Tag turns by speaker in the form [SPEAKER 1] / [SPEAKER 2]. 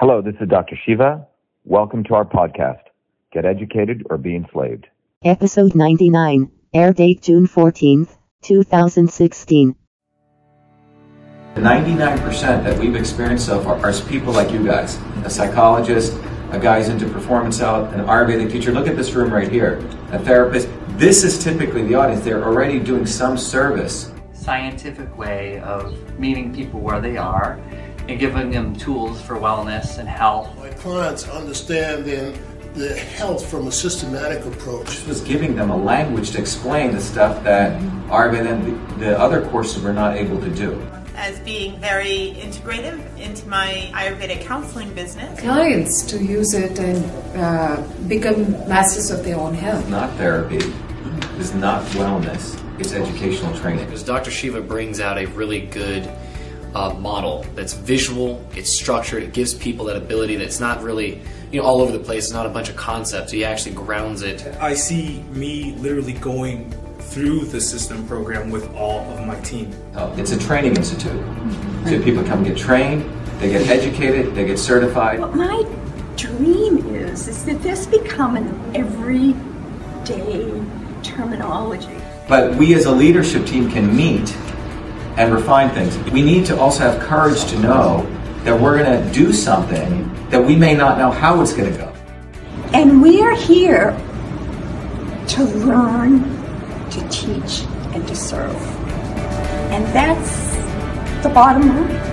[SPEAKER 1] Hello, this is Dr. Shiva. Welcome to our podcast, Get Educated or Be Enslaved.
[SPEAKER 2] Episode 99, air date June 14th, 2016.
[SPEAKER 3] The 99% that we've experienced so far are people like you guys a psychologist, a guy who's into performance health, an Ayurvedic teacher. Look at this room right here. A therapist. This is typically the audience. They're already doing some service.
[SPEAKER 4] Scientific way of meeting people where they are and giving them tools for wellness and health.
[SPEAKER 5] My clients understanding the health from a systematic approach.
[SPEAKER 3] This was giving them a language to explain the stuff that Ayurveda and the, the other courses were not able to do.
[SPEAKER 6] as being very integrative into my Ayurvedic counseling business.
[SPEAKER 7] clients to use it and uh, become masters of their own health.
[SPEAKER 3] Not therapy. It's not wellness. It's educational training.
[SPEAKER 8] Because Dr. Shiva brings out a really good uh, model that's visual, it's structured, it gives people that ability that's not really, you know, all over the place. It's not a bunch of concepts. He actually grounds it.
[SPEAKER 9] I see me literally going through the system program with all of my team.
[SPEAKER 3] Uh, It's a training institute. So people come get trained, they get educated, they get certified.
[SPEAKER 10] What my dream is, is that this become an everyday terminology.
[SPEAKER 3] But we as a leadership team can meet and refine things. We need to also have courage to know that we're going to do something that we may not know how it's going to go.
[SPEAKER 10] And we are here to learn, to teach, and to serve. And that's the bottom line.